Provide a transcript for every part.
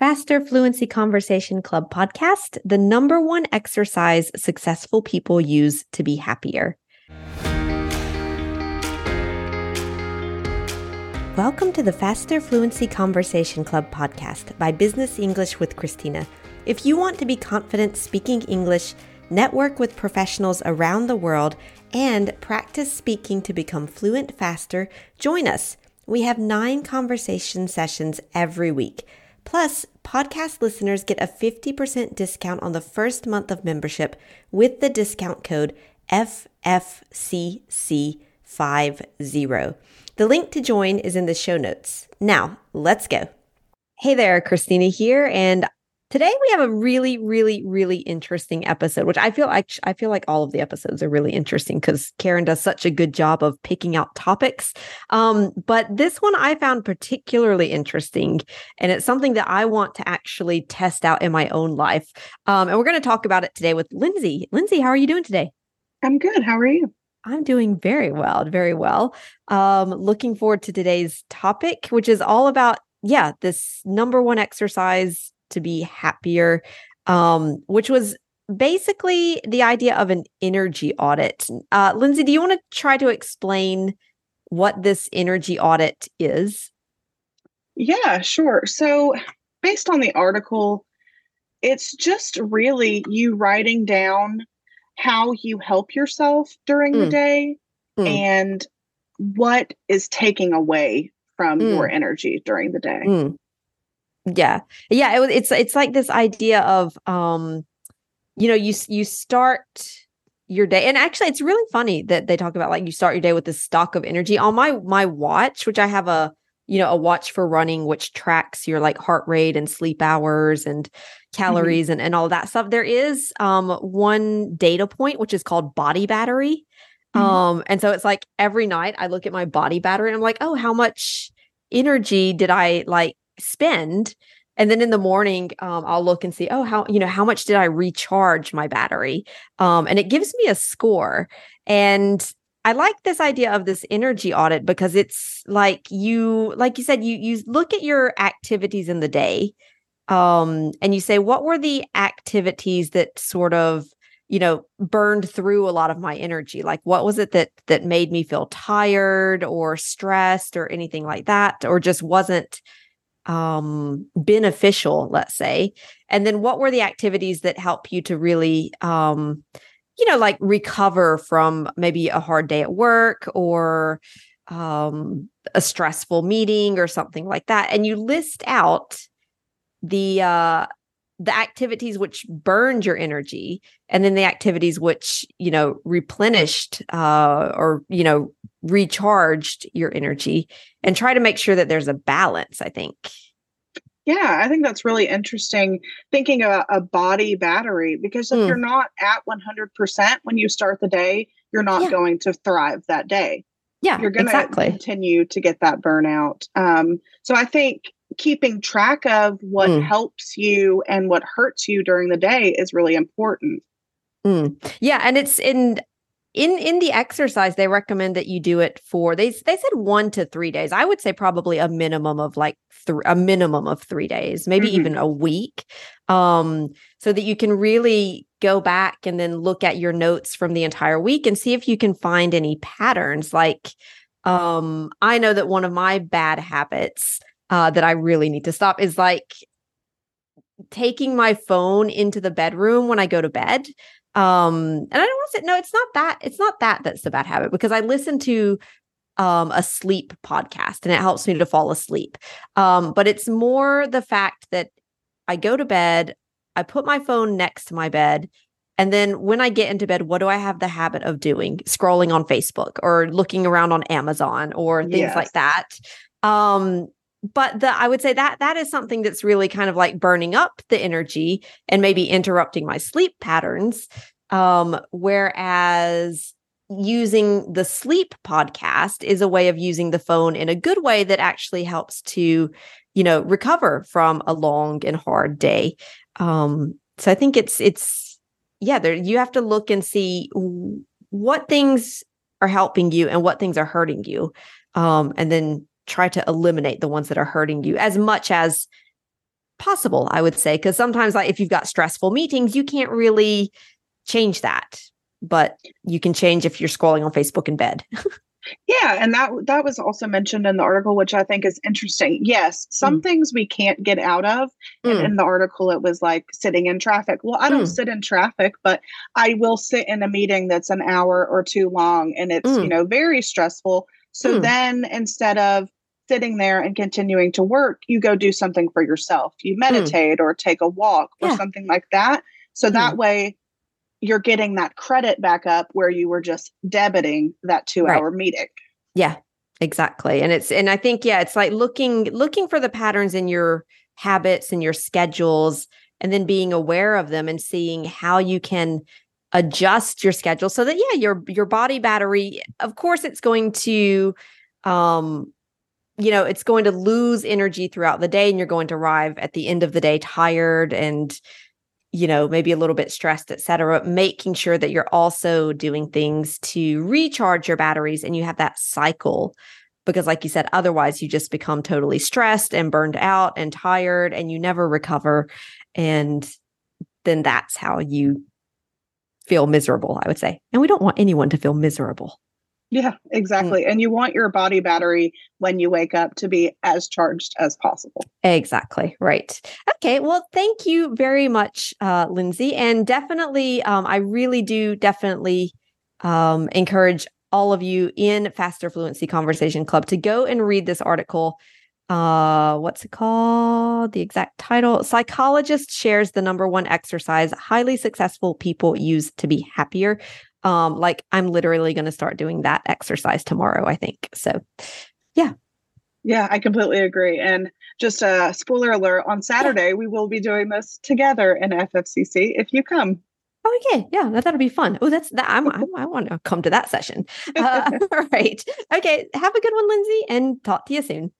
Faster Fluency Conversation Club podcast, the number one exercise successful people use to be happier. Welcome to the Faster Fluency Conversation Club podcast by Business English with Christina. If you want to be confident speaking English, network with professionals around the world, and practice speaking to become fluent faster, join us. We have nine conversation sessions every week. Plus, podcast listeners get a 50% discount on the first month of membership with the discount code FFCC50. The link to join is in the show notes. Now, let's go. Hey there, Christina here, and Today we have a really, really, really interesting episode, which I feel like I feel like all of the episodes are really interesting because Karen does such a good job of picking out topics. Um, but this one I found particularly interesting, and it's something that I want to actually test out in my own life. Um, and we're going to talk about it today with Lyndsie. Lyndsie, how are you doing today? I'm good. How are you? I'm doing very well, very well. Um, looking forward to today's topic, which is all about yeah, this number one exercise to be happier, um, which was basically the idea of an energy audit. Uh, Lyndsie, do you want to try to explain what this energy audit is? Yeah, sure. So, based on the article, it's just really you writing down how you help yourself during mm. the day mm. and what is taking away from mm. your energy during the day. Yeah yeah it, it's it's like this idea of um you know you you start your day and actually it's really funny that they talk about like you start your day with this stock of energy on my my watch which i have a you know a watch for running which tracks your like heart rate and sleep hours and mm-hmm. calories mm-hmm. and, and all that stuff there is um one data point which is called body battery mm-hmm. um and so it's like every night i look at my body battery and i'm like oh how much energy did i like spend and then in the morning um, i'll look and see oh how you know how much did i recharge my battery? Um, and it gives me a score and i like this idea of this energy audit because it's like you like you said you you look at your activities in the day um, and you say what were the activities that sort of you know burned through a lot of my energy? Like what was it that that made me feel tired or stressed or anything like that or just wasn't um, beneficial, let's say? And then what were the activities that help you to really, um, you know, like recover from maybe a hard day at work or um, a stressful meeting or something like that? And you list out the uh, the activities which burned your energy and then the activities which you know replenished uh, or you know recharged your energy and try to make sure that there's a balance i think yeah i think that's really interesting thinking about a body battery because if mm. you're not at 100% when you start the day you're not yeah. going to thrive that day yeah you're going to exactly. continue to get that burnout um, so i think keeping track of what mm. helps you and what hurts you during the day is really important. Mm. Yeah, and it's in in in the exercise they recommend that you do it for they they said 1 to 3 days. I would say probably a minimum of like th- a minimum of 3 days, maybe mm-hmm. even a week. Um so that you can really go back and then look at your notes from the entire week and see if you can find any patterns like um I know that one of my bad habits uh, that I really need to stop is like taking my phone into the bedroom when I go to bed. Um, and I don't want to say no, it's not that. It's not that that's the bad habit because I listen to um, a sleep podcast and it helps me to fall asleep. Um, but it's more the fact that I go to bed, I put my phone next to my bed, and then when I get into bed, what do I have the habit of doing? Scrolling on Facebook or looking around on Amazon or things yes. like that. Um, but the i would say that that is something that's really kind of like burning up the energy and maybe interrupting my sleep patterns. Um whereas using the sleep podcast is a way of using the phone in a good way that actually helps to you know recover from a long and hard day. Um so i think it's it's yeah there you have to look and see what things are helping you and what things are hurting you. Um and then try to eliminate the ones that are hurting you as much as possible, I would say, because sometimes like if you've got stressful meetings, you can't really change that, but you can change if you're scrolling on Facebook in bed. Yeah, and that that was also mentioned in the article, which I think is interesting. Yes, some mm. things we can't get out of. And mm. in the article, it was like sitting in traffic. Well, I don't mm. sit in traffic, but I will sit in a meeting that's an hour or two long, and it's you mm. know very stressful. So mm. then, instead of sitting there and continuing to work, you go do something for yourself. You mm. meditate or take a walk or yeah. something like that. So that way you're getting that credit back up where you were just debiting that two hour right. meeting. Yeah, exactly. And it's, and I think, yeah, it's like looking, looking for the patterns in your habits and your schedules and then being aware of them and seeing how you can adjust your schedule so that yeah your your body battery of course it's going to um you know it's going to lose energy throughout the day and you're going to arrive at the end of the day tired and you know maybe a little bit stressed etc making sure that you're also doing things to recharge your batteries and you have that cycle. Because like you said otherwise you just become totally stressed and burned out and tired and you never recover. And then that's how you feel miserable i would say. And we don't want anyone to feel miserable yeah, exactly. Mm. And you want your body battery when you wake up to be as charged as possible. Exactly. Right. Okay. Well, thank you very much, uh, Lyndsie. And definitely, um, I really do definitely um, encourage all of you in Faster Fluency Conversation Club to go and read this article. Uh, what's it called? The exact title Psychologist shares the number one exercise highly successful people use to be happier um like i'm literally going to start doing that exercise tomorrow i think so yeah yeah i completely agree and just a spoiler alert on saturday yeah. we will be doing this together in ffcc if you come Oh yeah, yeah, that, that'll be fun. Oh, that's that. I'm, I, I want to come to that session. Uh, all right. Okay. Have a good one, Lyndsie, and talk to you soon.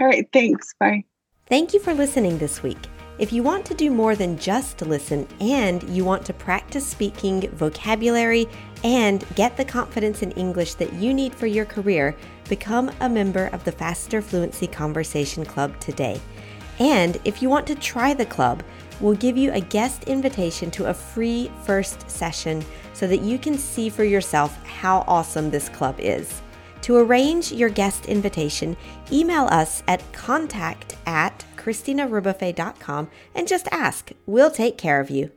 All right. Thanks. Bye. Thank you for listening this week. If you want to do more than just listen and you want to practice speaking vocabulary and get the confidence in English that you need for your career, become a member of the Faster Fluency Conversation Club today. And if you want to try the club, we'll give you a guest invitation to a free first session so that you can see for yourself how awesome this club is. To arrange your guest invitation, email us at contact at christinarebuffet.com and just ask. We'll take care of you.